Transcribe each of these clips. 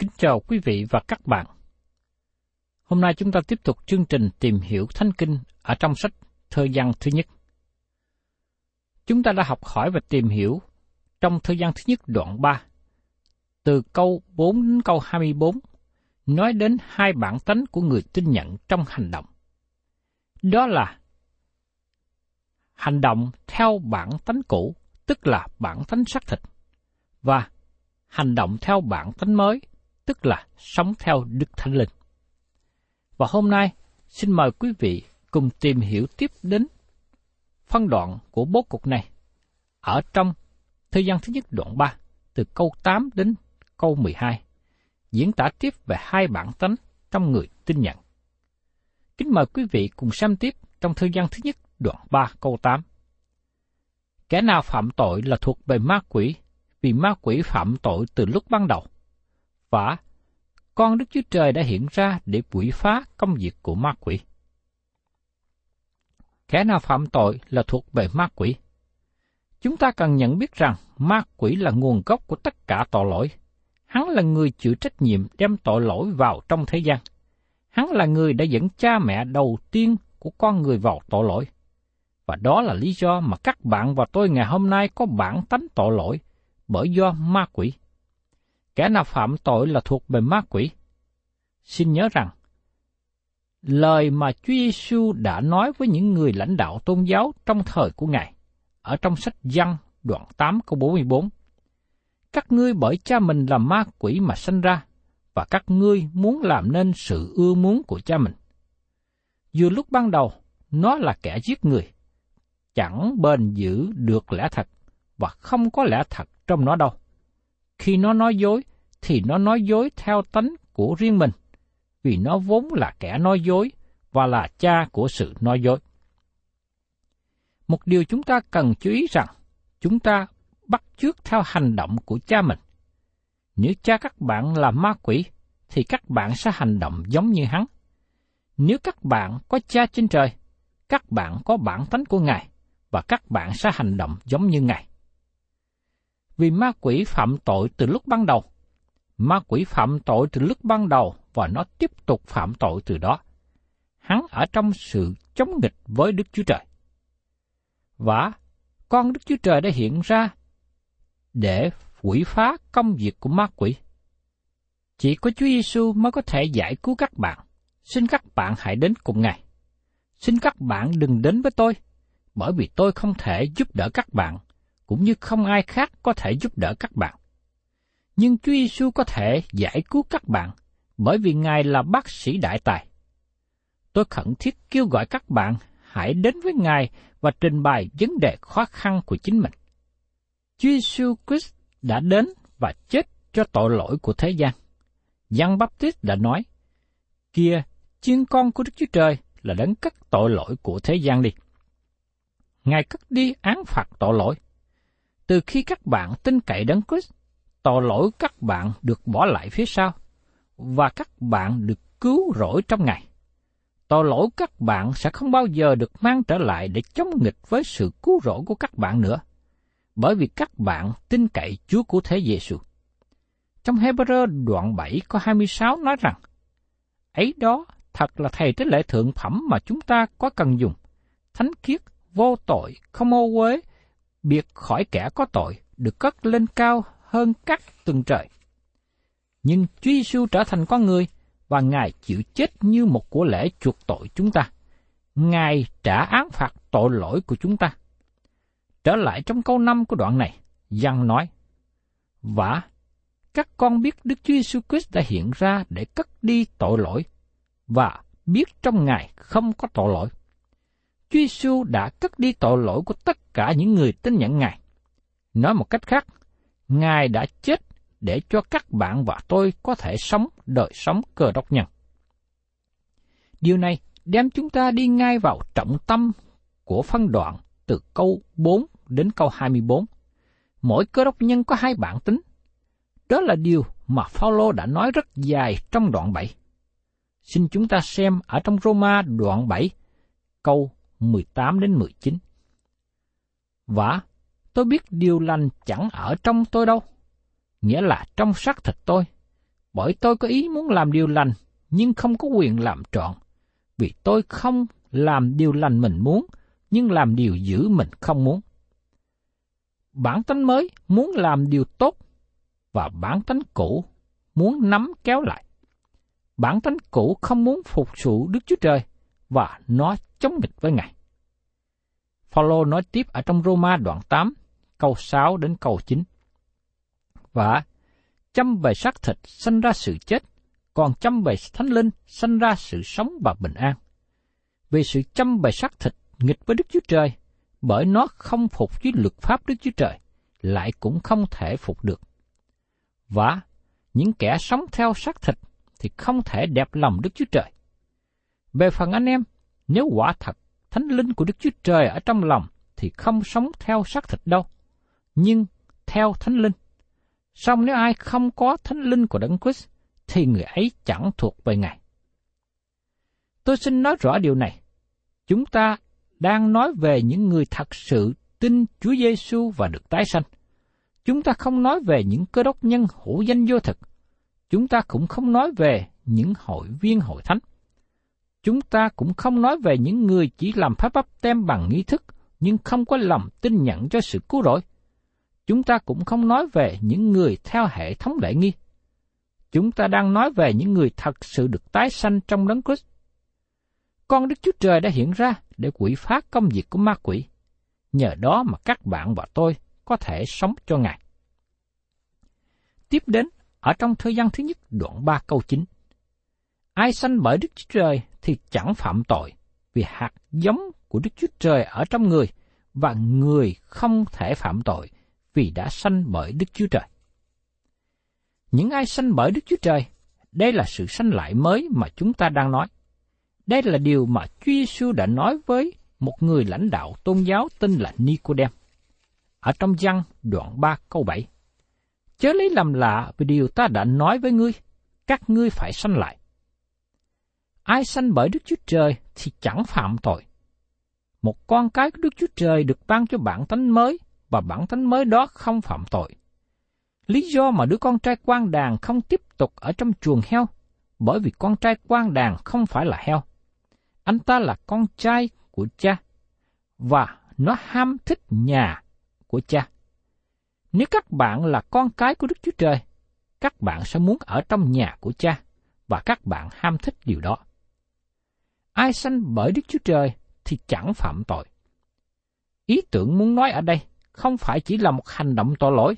Kính chào quý vị và các bạn. Hôm nay chúng ta tiếp tục chương trình tìm hiểu Thánh Kinh ở trong sách Thơ gian thứ nhất. Chúng ta đã học hỏi và tìm hiểu trong Thơ gian thứ nhất đoạn 3, từ câu 4 đến câu 24, nói đến hai bản tánh của người tin nhận trong hành động. Đó là hành động theo bản tánh cũ, tức là bản tánh xác thịt, và hành động theo bản tánh mới, tức là sống theo Đức Thánh Linh. Và hôm nay, xin mời quý vị cùng tìm hiểu tiếp đến phân đoạn của bố cục này ở trong thời gian thứ nhất đoạn 3, từ câu 8 đến câu 12, diễn tả tiếp về hai bản tánh trong người tin nhận. Kính mời quý vị cùng xem tiếp trong thời gian thứ nhất đoạn 3 câu 8. Kẻ nào phạm tội là thuộc về ma quỷ, vì ma quỷ phạm tội từ lúc ban đầu. Và con Đức Chúa Trời đã hiện ra để quỷ phá công việc của ma quỷ. Kẻ nào phạm tội là thuộc về ma quỷ. Chúng ta cần nhận biết rằng ma quỷ là nguồn gốc của tất cả tội lỗi. Hắn là người chịu trách nhiệm đem tội lỗi vào trong thế gian. Hắn là người đã dẫn cha mẹ đầu tiên của con người vào tội lỗi. Và đó là lý do mà các bạn và tôi ngày hôm nay có bản tánh tội lỗi bởi do ma quỷ. Kẻ nào phạm tội là thuộc về ma quỷ. Xin nhớ rằng, lời mà Chúa Giêsu đã nói với những người lãnh đạo tôn giáo trong thời của Ngài, ở trong sách Giăng đoạn 8 câu 44. Các ngươi bởi cha mình là ma quỷ mà sanh ra, và các ngươi muốn làm nên sự ưa muốn của cha mình. Vừa lúc ban đầu, nó là kẻ giết người, chẳng bền giữ được lẽ thật, và không có lẽ thật trong nó đâu. Khi nó nói dối, thì nó nói dối theo tánh của riêng mình, vì nó vốn là kẻ nói dối và là cha của sự nói dối. Một điều chúng ta cần chú ý rằng, chúng ta bắt chước theo hành động của cha mình. Nếu cha các bạn là ma quỷ, thì các bạn sẽ hành động giống như hắn. Nếu các bạn có cha trên trời, các bạn có bản tánh của Ngài, và các bạn sẽ hành động giống như Ngài. Vì ma quỷ phạm tội từ lúc ban đầu, ma quỷ phạm tội từ lúc ban đầu và nó tiếp tục phạm tội từ đó. Hắn ở trong sự chống nghịch với Đức Chúa Trời. Và con Đức Chúa Trời đã hiện ra để quỷ phá công việc của ma quỷ. Chỉ có Chúa Giêsu mới có thể giải cứu các bạn. Xin các bạn hãy đến cùng Ngài. Xin các bạn đừng đến với tôi, bởi vì tôi không thể giúp đỡ các bạn, cũng như không ai khác có thể giúp đỡ các bạn. Nhưng Chúa Giêsu có thể giải cứu các bạn, bởi vì Ngài là bác sĩ đại tài. Tôi khẩn thiết kêu gọi các bạn hãy đến với Ngài và trình bày vấn đề khó khăn của chính mình. Chúa Giêsu Christ đã đến và chết cho tội lỗi của thế gian. Giăng Baptist đã nói, kia, chiên con của Đức Chúa Trời là đấng cất tội lỗi của thế gian đi. Ngài cất đi án phạt tội lỗi. Từ khi các bạn tin cậy đấng Christ, tội lỗi các bạn được bỏ lại phía sau, và các bạn được cứu rỗi trong Ngài. Tội lỗi các bạn sẽ không bao giờ được mang trở lại để chống nghịch với sự cứu rỗi của các bạn nữa, bởi vì các bạn tin cậy Chúa của Thế Giêsu. Trong Hebrew đoạn 7 có 26 nói rằng, ấy đó thật là thầy tế lễ thượng phẩm mà chúng ta có cần dùng. Thánh khiết, vô tội, không ô uế, biệt khỏi kẻ có tội, được cất lên cao hơn các tầng trời. Nhưng Chúa Giêsu trở thành con người và Ngài chịu chết như một của lễ chuộc tội chúng ta. Ngài trả án phạt tội lỗi của chúng ta. Trở lại trong câu 5 của đoạn này, Giăng nói, và các con biết Đức Chúa Giêsu Christ đã hiện ra để cất đi tội lỗi, và biết trong Ngài không có tội lỗi. Chúa Giêsu đã cất đi tội lỗi của tất cả những người tin nhận Ngài. Nói một cách khác, Ngài đã chết để cho các bạn và tôi có thể sống đời sống cơ đốc nhân. Điều này đem chúng ta đi ngay vào trọng tâm của phân đoạn từ câu 4 đến câu 24. Mỗi cơ đốc nhân có hai bản tính. Đó là điều mà Phaolô đã nói rất dài trong đoạn 7. Xin chúng ta xem ở trong Roma đoạn 7, câu 18 đến 19. Và tôi biết điều lành chẳng ở trong tôi đâu, nghĩa là trong xác thịt tôi, bởi tôi có ý muốn làm điều lành, nhưng không có quyền làm trọn, vì tôi không làm điều lành mình muốn, nhưng làm điều dữ mình không muốn. Bản tánh mới muốn làm điều tốt, và bản tánh cũ muốn nắm kéo lại. Bản tánh cũ không muốn phục vụ Đức Chúa Trời, và nó chống nghịch với Ngài. Phaolô nói tiếp ở trong Roma đoạn 8, câu 6 đến câu 9. Và chăm về xác thịt sanh ra sự chết, còn chăm về thánh linh sanh ra sự sống và bình an. Vì sự chăm về xác thịt nghịch với Đức Chúa Trời, bởi nó không phục với luật pháp Đức Chúa Trời, lại cũng không thể phục được. Và những kẻ sống theo xác thịt thì không thể đẹp lòng Đức Chúa Trời. Về phần anh em, nếu quả thật thánh linh của Đức Chúa Trời ở trong lòng thì không sống theo xác thịt đâu, nhưng theo thánh linh. Song nếu ai không có thánh linh của Đấng Christ, thì người ấy chẳng thuộc về Ngài. Tôi xin nói rõ điều này. Chúng ta đang nói về những người thật sự tin Chúa Giêsu và được tái sanh. Chúng ta không nói về những cơ đốc nhân hữu danh vô thực. Chúng ta cũng không nói về những hội viên hội thánh. Chúng ta cũng không nói về những người chỉ làm phép bắp tem bằng nghi thức, nhưng không có lòng tin nhận cho sự cứu rỗi. Chúng ta cũng không nói về những người theo hệ thống lễ nghi. Chúng ta đang nói về những người thật sự được tái sanh trong đấng Christ. Con Đức Chúa Trời đã hiện ra để quỷ phá công việc của ma quỷ. Nhờ đó mà các bạn và tôi có thể sống cho Ngài. Tiếp đến, ở trong thời gian thứ nhất đoạn 3 câu 9. Ai sanh bởi Đức Chúa Trời thì chẳng phạm tội, vì hạt giống của Đức Chúa Trời ở trong người, và người không thể phạm tội vì đã sanh bởi Đức Chúa Trời. Những ai sanh bởi Đức Chúa Trời, đây là sự sanh lại mới mà chúng ta đang nói. Đây là điều mà Chúa Giêsu đã nói với một người lãnh đạo tôn giáo tên là Nicodem. Ở trong văn đoạn 3 câu 7. Chớ lấy làm lạ vì điều ta đã nói với ngươi, các ngươi phải sanh lại. Ai sanh bởi Đức Chúa Trời thì chẳng phạm tội. Một con cái của Đức Chúa Trời được ban cho bản tánh mới và bản tánh mới đó không phạm tội. Lý do mà đứa con trai quan đàn không tiếp tục ở trong chuồng heo, bởi vì con trai quan đàn không phải là heo. Anh ta là con trai của cha, và nó ham thích nhà của cha. Nếu các bạn là con cái của Đức Chúa Trời, các bạn sẽ muốn ở trong nhà của cha, và các bạn ham thích điều đó. Ai sanh bởi Đức Chúa Trời thì chẳng phạm tội. Ý tưởng muốn nói ở đây không phải chỉ là một hành động tội lỗi,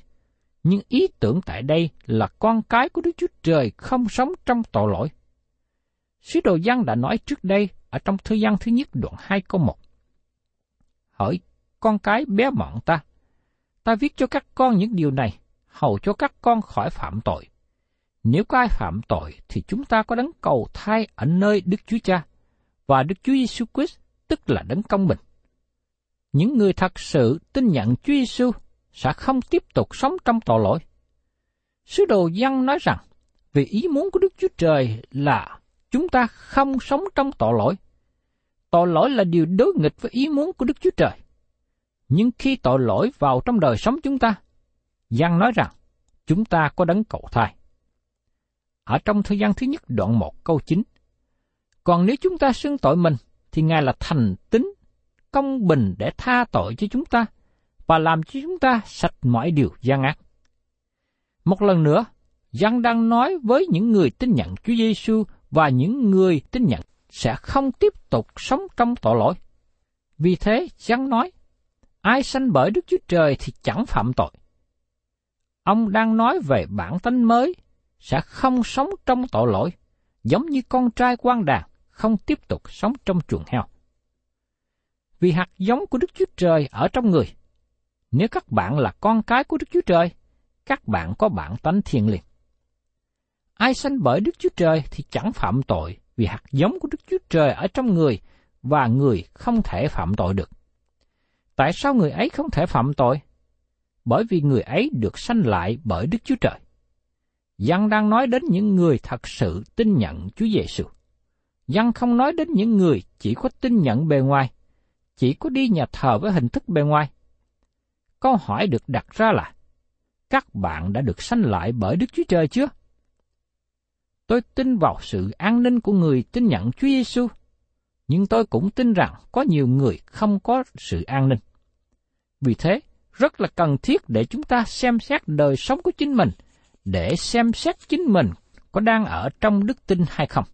nhưng ý tưởng tại đây là con cái của Đức Chúa Trời không sống trong tội lỗi. Sứ đồ Giăng đã nói trước đây ở trong thư gian thứ nhất đoạn 2 câu 1. Hỏi con cái bé mọn ta, ta viết cho các con những điều này, hầu cho các con khỏi phạm tội. Nếu có ai phạm tội thì chúng ta có đấng cầu thai ở nơi Đức Chúa Cha và Đức Chúa Giêsu Christ tức là đấng công bình. Những người thật sự tin nhận Chúa Giêsu sẽ không tiếp tục sống trong tội lỗi. Sứ đồ Giăng nói rằng, vì ý muốn của Đức Chúa Trời là chúng ta không sống trong tội lỗi. Tội lỗi là điều đối nghịch với ý muốn của Đức Chúa Trời. Nhưng khi tội lỗi vào trong đời sống chúng ta, Giăng nói rằng, chúng ta có đấng cầu thai. Ở trong thời gian thứ nhất đoạn 1 câu 9, còn nếu chúng ta xưng tội mình, thì Ngài là thành tính, công bình để tha tội cho chúng ta, và làm cho chúng ta sạch mọi điều gian ác. Một lần nữa, Giăng đang nói với những người tin nhận Chúa Giêsu và những người tin nhận sẽ không tiếp tục sống trong tội lỗi. Vì thế, Giăng nói, ai sanh bởi Đức Chúa Trời thì chẳng phạm tội. Ông đang nói về bản tánh mới sẽ không sống trong tội lỗi, giống như con trai quan đàn không tiếp tục sống trong chuồng heo. Vì hạt giống của Đức Chúa Trời ở trong người, nếu các bạn là con cái của Đức Chúa Trời, các bạn có bản tánh thiêng liêng. Ai sanh bởi Đức Chúa Trời thì chẳng phạm tội vì hạt giống của Đức Chúa Trời ở trong người và người không thể phạm tội được. Tại sao người ấy không thể phạm tội? Bởi vì người ấy được sanh lại bởi Đức Chúa Trời. Giăng đang nói đến những người thật sự tin nhận Chúa Giêsu. Dân không nói đến những người chỉ có tin nhận bề ngoài, chỉ có đi nhà thờ với hình thức bề ngoài. Câu hỏi được đặt ra là, các bạn đã được sanh lại bởi Đức Chúa Trời chưa? Tôi tin vào sự an ninh của người tin nhận Chúa Giêsu, nhưng tôi cũng tin rằng có nhiều người không có sự an ninh. Vì thế, rất là cần thiết để chúng ta xem xét đời sống của chính mình, để xem xét chính mình có đang ở trong đức tin hay không.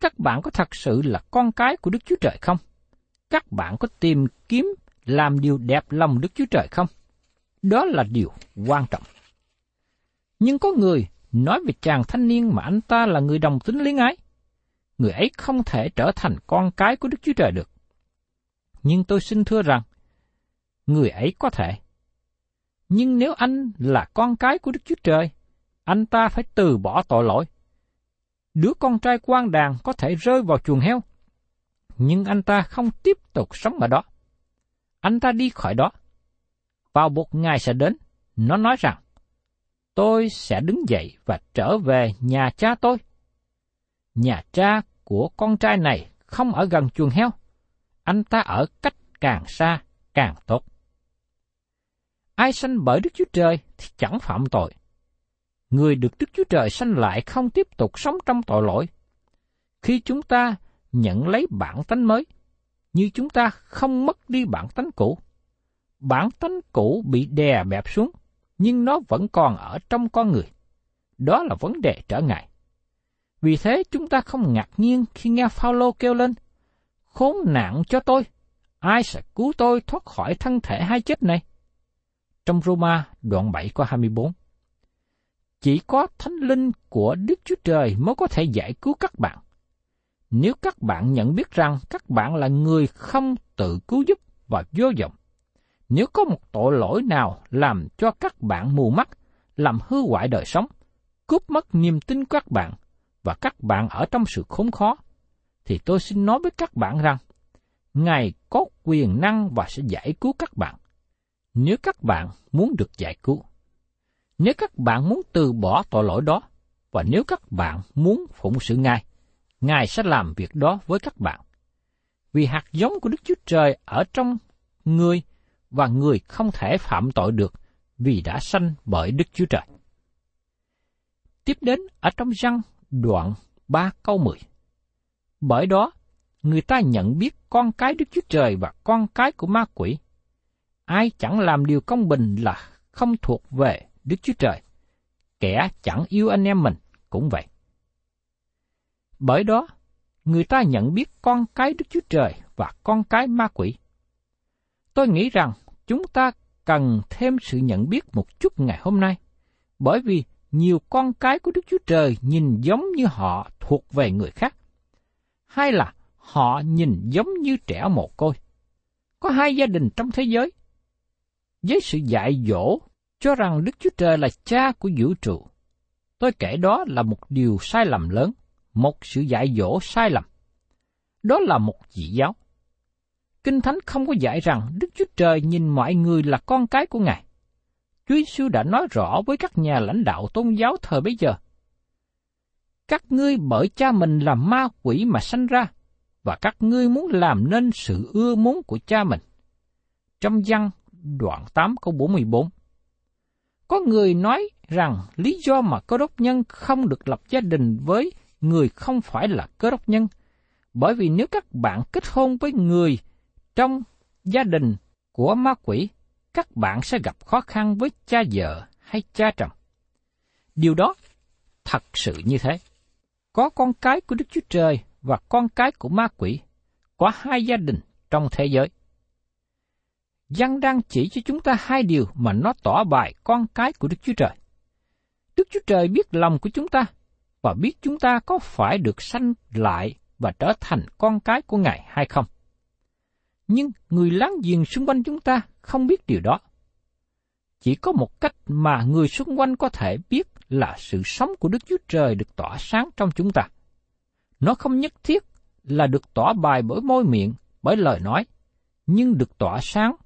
Các bạn có thật sự là con cái của Đức Chúa Trời không? Các bạn có tìm kiếm làm điều đẹp lòng Đức Chúa Trời không? Đó là điều quan trọng. Nhưng có người nói về chàng thanh niên mà anh ta là người đồng tính liên ái. Người ấy không thể trở thành con cái của Đức Chúa Trời được. Nhưng tôi xin thưa rằng, người ấy có thể. Nhưng nếu anh là con cái của Đức Chúa Trời, anh ta phải từ bỏ tội lỗi. Đứa con trai quan đàn có thể rơi vào chuồng heo, nhưng anh ta không tiếp tục sống ở đó. Anh ta đi khỏi đó. Vào một ngày sẽ đến, nó nói rằng, tôi sẽ đứng dậy và trở về nhà cha tôi. Nhà cha của con trai này không ở gần chuồng heo, anh ta ở cách càng xa càng tốt. Ai sanh bởi Đức Chúa Trời thì chẳng phạm tội. Người được Đức Chúa Trời sanh lại không tiếp tục sống trong tội lỗi. Khi chúng ta nhận lấy bản tánh mới, như chúng ta không mất đi bản tánh cũ. Bản tánh cũ bị đè bẹp xuống, nhưng nó vẫn còn ở trong con người. Đó là vấn đề trở ngại. Vì thế chúng ta không ngạc nhiên khi nghe Phaolô kêu lên, khốn nạn cho tôi, ai sẽ cứu tôi thoát khỏi thân thể hai chết này? Trong Roma đoạn 7 có 24. Chỉ có thánh linh của Đức Chúa Trời mới có thể giải cứu các bạn. Nếu các bạn nhận biết rằng các bạn là người không tự cứu giúp và vô vọng, nếu có một tội lỗi nào làm cho các bạn mù mắt, làm hư hoại đời sống, cướp mất niềm tin của các bạn, và các bạn ở trong sự khốn khó, thì tôi xin nói với các bạn rằng, Ngài có quyền năng và sẽ giải cứu các bạn, nếu các bạn muốn được giải cứu. Nếu các bạn muốn từ bỏ tội lỗi đó, và nếu các bạn muốn phụng sự Ngài, Ngài sẽ làm việc đó với các bạn. Vì hạt giống của Đức Chúa Trời ở trong người và người không thể phạm tội được vì đã sanh bởi Đức Chúa Trời. Tiếp đến ở trong răng đoạn 3 câu 10. Bởi đó, người ta nhận biết con cái Đức Chúa Trời và con cái của ma quỷ. Ai chẳng làm điều công bình là không thuộc về Đức Chúa Trời. kẻ chẳng yêu anh em mình cũng vậy. Bởi đó, người ta nhận biết con cái Đức Chúa Trời và con cái ma quỷ. Tôi nghĩ rằng chúng ta cần thêm sự nhận biết một chút ngày hôm nay, bởi vì nhiều con cái của Đức Chúa Trời nhìn giống như họ thuộc về người khác, hay là họ nhìn giống như trẻ mồ côi. Có hai gia đình trong thế giới, với sự dạy dỗ cho rằng Đức Chúa Trời là cha của vũ trụ. Tôi kể đó là một điều sai lầm lớn, một sự dạy dỗ sai lầm. Đó là một dị giáo. Kinh Thánh không có dạy rằng Đức Chúa Trời nhìn mọi người là con cái của Ngài. Chúa Giêsu đã nói rõ với các nhà lãnh đạo tôn giáo thời bấy giờ. Các ngươi bởi cha mình là ma quỷ mà sanh ra, và các ngươi muốn làm nên sự ưa muốn của cha mình. Trong văn đoạn 8 câu 44 có người nói rằng lý do mà cơ đốc nhân không được lập gia đình với người không phải là cơ đốc nhân, bởi vì nếu các bạn kết hôn với người trong gia đình của ma quỷ, các bạn sẽ gặp khó khăn với cha vợ hay cha chồng. Điều đó thật sự như thế. Có con cái của Đức Chúa Trời và con cái của ma quỷ, có hai gia đình trong thế giới. Văn đang chỉ cho chúng ta hai điều mà nó tỏ bài con cái của Đức Chúa Trời. Đức Chúa Trời biết lòng của chúng ta và biết chúng ta có phải được sanh lại và trở thành con cái của Ngài hay không. Nhưng người láng giềng xung quanh chúng ta không biết điều đó. Chỉ có một cách mà người xung quanh có thể biết là sự sống của Đức Chúa Trời được tỏa sáng trong chúng ta. Nó không nhất thiết là được tỏa bài bởi môi miệng, bởi lời nói, nhưng được tỏa sáng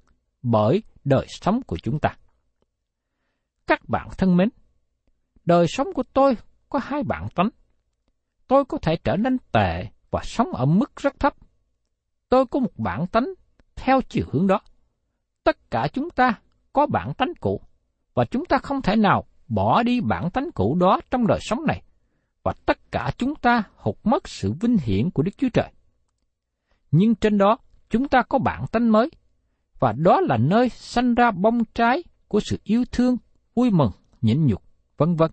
bởi đời sống của chúng ta. Các bạn thân mến, đời sống của tôi có hai bản tánh. Tôi có thể trở nên tệ và sống ở mức rất thấp. Tôi có một bản tánh theo chiều hướng đó. Tất cả chúng ta có bản tánh cũ, và chúng ta không thể nào bỏ đi bản tánh cũ đó trong đời sống này, và tất cả chúng ta hụt mất sự vinh hiển của Đức Chúa Trời. Nhưng trên đó, chúng ta có bản tánh mới, và đó là nơi sanh ra bông trái của sự yêu thương, vui mừng, nhịn nhục, vân vân.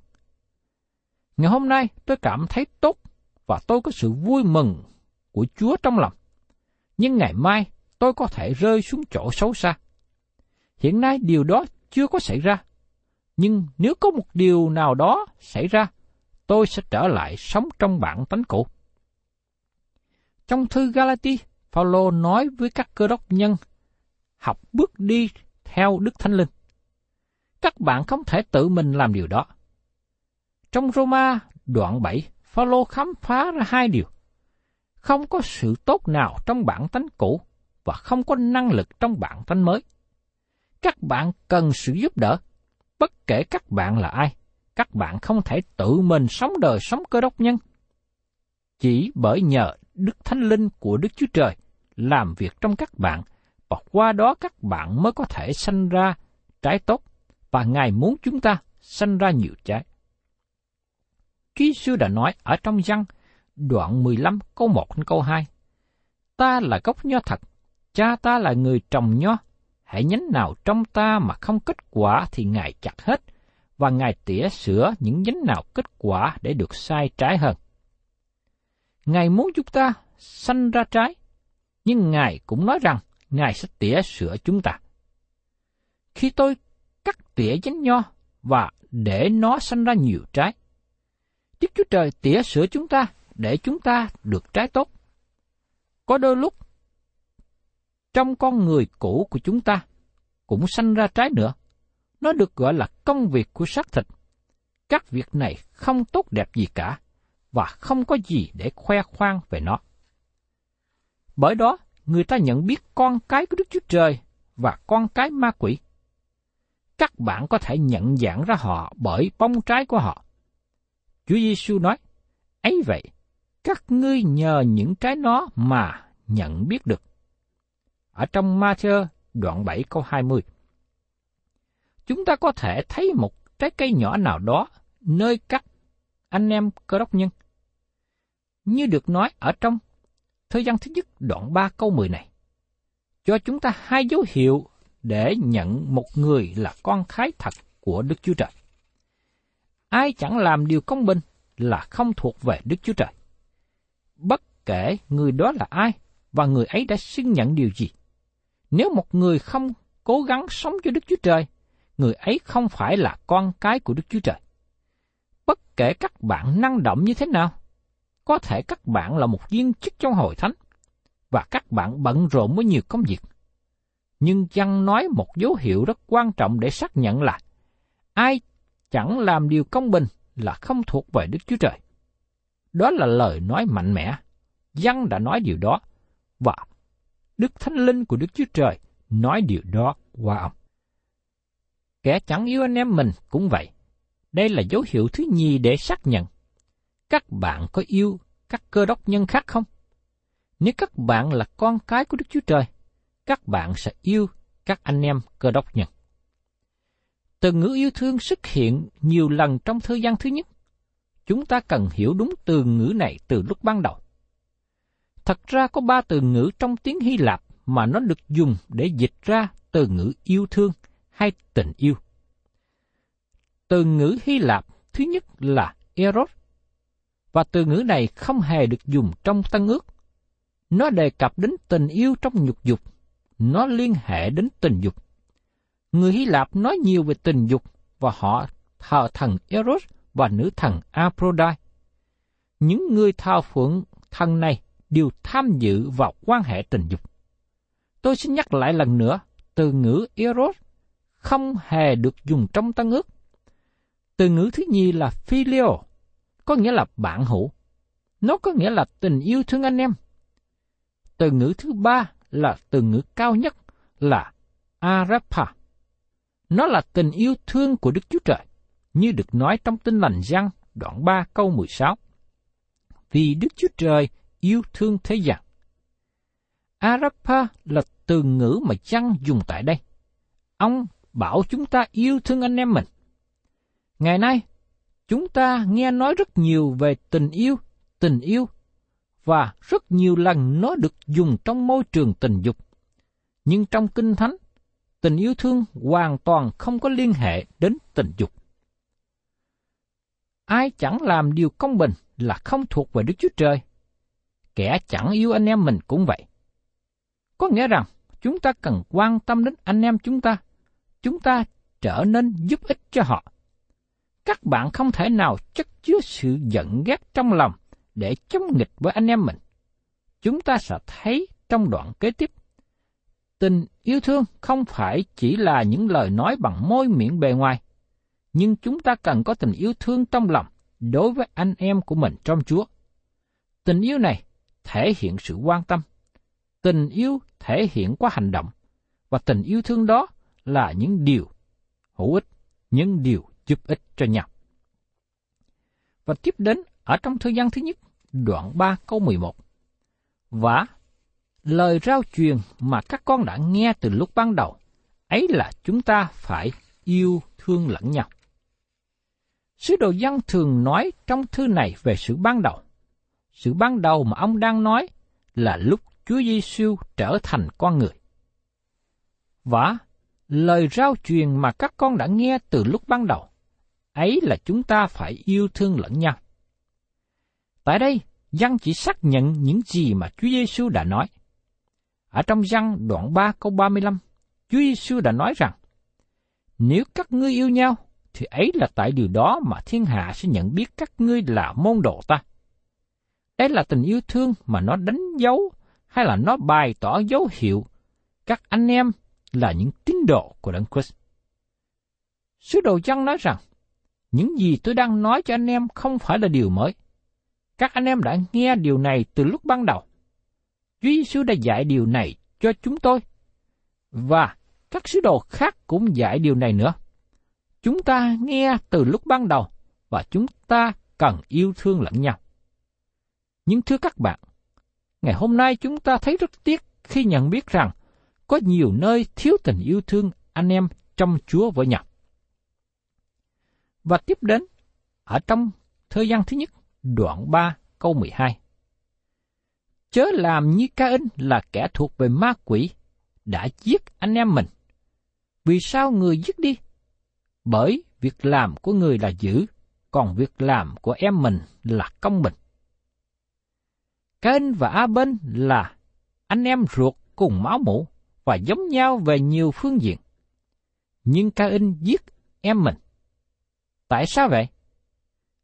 Ngày hôm nay tôi cảm thấy tốt và tôi có sự vui mừng của Chúa trong lòng. Nhưng ngày mai tôi có thể rơi xuống chỗ xấu xa. Hiện nay điều đó chưa có xảy ra. Nhưng nếu có một điều nào đó xảy ra, tôi sẽ trở lại sống trong bản tánh cũ. Trong thư Galati, Phaolô nói với các cơ đốc nhân học bước đi theo Đức Thánh Linh. Các bạn không thể tự mình làm điều đó. Trong Roma đoạn 7, Phaolô khám phá ra hai điều. Không có sự tốt nào trong bản tánh cũ và không có năng lực trong bản tánh mới. Các bạn cần sự giúp đỡ, bất kể các bạn là ai. Các bạn không thể tự mình sống đời sống cơ đốc nhân. Chỉ bởi nhờ Đức Thánh Linh của Đức Chúa Trời làm việc trong các bạn và qua đó các bạn mới có thể sanh ra trái tốt và Ngài muốn chúng ta sanh ra nhiều trái. Chúa Giêsu đã nói ở trong văn đoạn 15 câu 1 đến câu 2. Ta là gốc nho thật, cha ta là người trồng nho, hãy nhánh nào trong ta mà không kết quả thì Ngài chặt hết, và Ngài tỉa sửa những nhánh nào kết quả để được sai trái hơn. Ngài muốn chúng ta sanh ra trái, nhưng Ngài cũng nói rằng Ngài sẽ tỉa sửa chúng ta. Khi tôi cắt tỉa nhánh nho và để nó sanh ra nhiều trái, Đức Chúa Trời tỉa sửa chúng ta để chúng ta được trái tốt. Có đôi lúc, trong con người cũ của chúng ta cũng sanh ra trái nữa. Nó được gọi là công việc của xác thịt. Các việc này không tốt đẹp gì cả và không có gì để khoe khoang về nó. Bởi đó, người ta nhận biết con cái của Đức Chúa Trời và con cái ma quỷ. Các bạn có thể nhận dạng ra họ bởi bông trái của họ. Chúa Giêsu nói, ấy vậy, các ngươi nhờ những trái nó mà nhận biết được. Ở trong Matthew đoạn 7 câu 20. Chúng ta có thể thấy một trái cây nhỏ nào đó nơi các anh em cơ đốc nhân. Như được nói ở trong thời gian thứ nhất đoạn 3 câu 10 này. Cho chúng ta hai dấu hiệu để nhận một người là con khái thật của Đức Chúa Trời. ai chẳng làm điều công bình là không thuộc về Đức Chúa Trời. Bất kể người đó là ai và người ấy đã xưng nhận điều gì. Nếu một người không cố gắng sống cho Đức Chúa Trời, người ấy không phải là con cái của Đức Chúa Trời. Bất kể các bạn năng động như thế nào, có thể các bạn là một viên chức trong hội thánh, và các bạn bận rộn với nhiều công việc. Nhưng chăng nói một dấu hiệu rất quan trọng để xác nhận là ai chẳng làm điều công bình là không thuộc về Đức Chúa Trời. Đó là lời nói mạnh mẽ. Dân đã nói điều đó, và Đức Thánh Linh của Đức Chúa Trời nói điều đó qua ông. Kẻ chẳng yêu anh em mình cũng vậy. Đây là dấu hiệu thứ nhì để xác nhận. Các bạn có yêu các cơ đốc nhân khác không? Nếu các bạn là con cái của Đức Chúa Trời, các bạn sẽ yêu các anh em cơ đốc nhân. Từ ngữ yêu thương xuất hiện nhiều lần trong thời gian thứ nhất. Chúng ta cần hiểu đúng từ ngữ này từ lúc ban đầu. Thật ra có ba từ ngữ trong tiếng Hy Lạp mà nó được dùng để dịch ra từ ngữ yêu thương hay tình yêu. Từ ngữ Hy Lạp thứ nhất là eros, và từ ngữ này không hề được dùng trong Tân ước. Nó đề cập đến tình yêu trong nhục dục, nó liên hệ đến tình dục. Người Hy Lạp nói nhiều về tình dục và họ thờ thần Eros và nữ thần Aphrodite. Những người thờ phượng thần này đều tham dự vào quan hệ tình dục. Tôi xin nhắc lại lần nữa, từ ngữ Eros không hề được dùng trong Tân ước. Từ ngữ thứ nhì là Phileo, có nghĩa là bạn hữu. Nó có nghĩa là tình yêu thương anh em. Từ ngữ thứ ba là từ ngữ cao nhất là Arapa. Nó là tình yêu thương của Đức Chúa Trời, như được nói trong Tin lành Giăng đoạn 3 câu 16. Vì Đức Chúa Trời yêu thương thế gian. Arapa là từ ngữ mà Giăng dùng tại đây. Ông bảo chúng ta yêu thương anh em mình. Ngày nay, chúng ta nghe nói rất nhiều về tình yêu, tình yêu, và rất nhiều lần nó được dùng trong môi trường tình dục. Nhưng trong Kinh Thánh, tình yêu thương hoàn toàn không có liên hệ đến tình dục. Ai chẳng làm điều công bình là không thuộc về Đức Chúa Trời. Kẻ chẳng yêu anh em mình cũng vậy. Có nghĩa rằng, chúng ta cần quan tâm đến anh em chúng ta. Chúng ta trở nên giúp ích cho họ. Các bạn không thể nào chất chứa sự giận ghét trong lòng để chống nghịch với anh em mình. Chúng ta sẽ thấy trong đoạn kế tiếp. Tình yêu thương không phải chỉ là những lời nói bằng môi miệng bề ngoài, nhưng chúng ta cần có tình yêu thương trong lòng đối với anh em của mình trong Chúa. Tình yêu này thể hiện sự quan tâm. Tình yêu thể hiện qua hành động. Và tình yêu thương đó là những điều hữu ích, những điều giúp ích cho nhau. Và tiếp đến ở trong thời gian thứ nhất, đoạn 3 câu 11. Và lời rao truyền mà các con đã nghe từ lúc ban đầu, ấy là chúng ta phải yêu thương lẫn nhau. Sứ đồ dân thường nói trong thư này về sự ban đầu. Sự ban đầu mà ông đang nói là lúc Chúa Giêsu trở thành con người. Và lời rao truyền mà các con đã nghe từ lúc ban đầu, ấy là chúng ta phải yêu thương lẫn nhau. Tại đây, Giăng chỉ xác nhận những gì mà Chúa Giêsu đã nói. Ở trong Giăng đoạn 3 câu 35, Chúa Giêsu đã nói rằng, Nếu các ngươi yêu nhau, thì ấy là tại điều đó mà thiên hạ sẽ nhận biết các ngươi là môn đồ ta. Đây là tình yêu thương mà nó đánh dấu hay là nó bày tỏ dấu hiệu các anh em là những tín đồ của Đấng Christ. Sứ đồ Giăng nói rằng, những gì tôi đang nói cho anh em không phải là điều mới. Các anh em đã nghe điều này từ lúc ban đầu. Chúa Giêsu đã dạy điều này cho chúng tôi. Và các sứ đồ khác cũng dạy điều này nữa. Chúng ta nghe từ lúc ban đầu và chúng ta cần yêu thương lẫn nhau. Nhưng thưa các bạn, ngày hôm nay chúng ta thấy rất tiếc khi nhận biết rằng có nhiều nơi thiếu tình yêu thương anh em trong Chúa với nhau. Và tiếp đến, ở trong thời gian thứ nhất, đoạn 3 câu 12. Chớ làm như ca in là kẻ thuộc về ma quỷ, đã giết anh em mình. Vì sao người giết đi? Bởi việc làm của người là dữ, còn việc làm của em mình là công bình. Cain và A-bên là anh em ruột cùng máu mủ và giống nhau về nhiều phương diện. Nhưng Cain giết em mình. Tại sao vậy?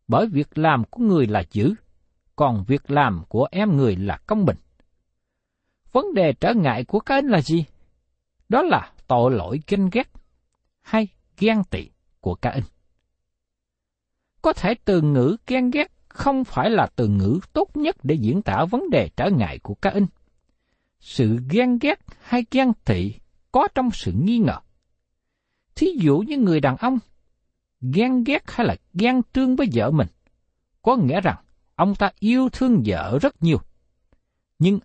Bởi việc làm của người là dữ, còn việc làm của em người là công bình. Vấn đề trở ngại của Cain là gì? Đó là tội lỗi ganh ghét hay ghen tị của Cain. Có thể từ ngữ ghen ghét không phải là từ ngữ tốt nhất để diễn tả vấn đề trở ngại của Cain. Sự ghen ghét hay ghen tị có trong sự nghi ngờ. Thí dụ như người đàn ông ghen ghét hay là ghen tương với vợ mình, có nghĩa rằng ông ta yêu thương vợ rất nhiều. Nhưng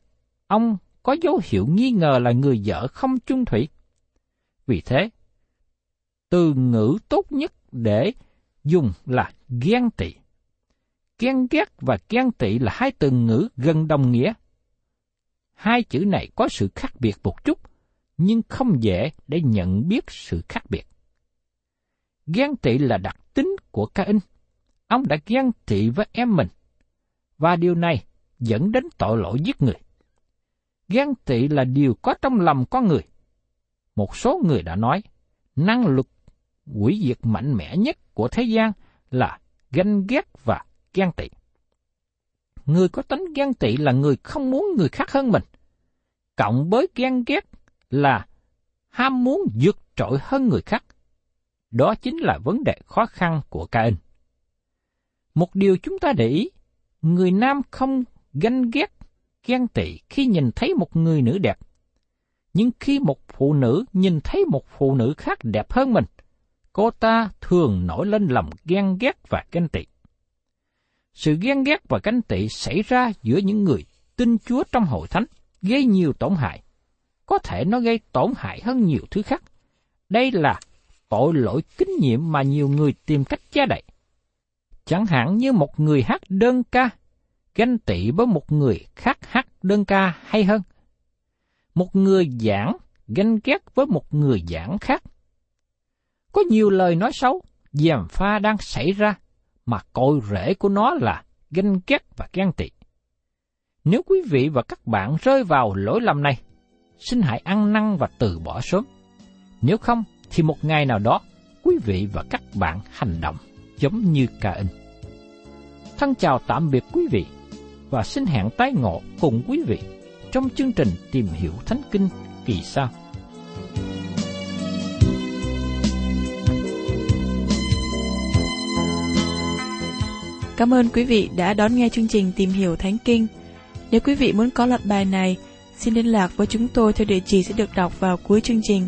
ông có dấu hiệu nghi ngờ là người vợ không chung thủy. Vì thế, từ ngữ tốt nhất để dùng là ghen tị. Ghen ghét và ghen tị là hai từ ngữ gần đồng nghĩa. Hai chữ này có sự khác biệt một chút, nhưng không dễ để nhận biết sự khác biệt. Ghen tị là đặc tính của Cain. Ông đã ghen tị với em mình, và điều này dẫn đến tội lỗi giết người. Ghen tị là điều có trong lòng con người. Một số người đã nói, năng lực quỷ diệt mạnh mẽ nhất của thế gian là ganh ghét và ghen tị. Người có tính ghen tị là người không muốn người khác hơn mình. Cộng với ghen ghét là ham muốn vượt trội hơn người khác. Đó chính là vấn đề khó khăn của Cain. Một điều chúng ta để ý, người nam không ganh ghét, ghen tị khi nhìn thấy một người nữ đẹp. Nhưng khi một phụ nữ nhìn thấy một phụ nữ khác đẹp hơn mình, cô ta thường nổi lên lòng ghen ghét và ganh tị. Sự ghen ghét và ganh tị xảy ra giữa những người tin Chúa trong hội thánh gây nhiều tổn hại. Có thể nó gây tổn hại hơn nhiều thứ khác. Đây là tội lỗi kinh nghiệm mà nhiều người tìm cách che đậy. Chẳng hạn như một người hát đơn ca, ganh tị với một người khác hát đơn ca hay hơn. Một người giảng ganh ghét với một người giảng khác. Có nhiều lời nói xấu, gièm pha đang xảy ra, mà cội rễ của nó là ganh ghét và ghen tị. Nếu quý vị và các bạn rơi vào lỗi lầm này, xin hãy ăn năn và từ bỏ sớm. Nếu không, thì một ngày nào đó, quý vị và các bạn hành động giống như Ca-in. Thân chào tạm biệt quý vị và xin hẹn tái ngộ cùng quý vị trong chương trình tìm hiểu Thánh Kinh kỳ sau. Cảm ơn quý vị đã đón nghe chương trình Tìm hiểu Thánh Kinh. Nếu quý vị muốn có loạt bài này, xin liên lạc với chúng tôi theo địa chỉ sẽ được đọc vào cuối chương trình.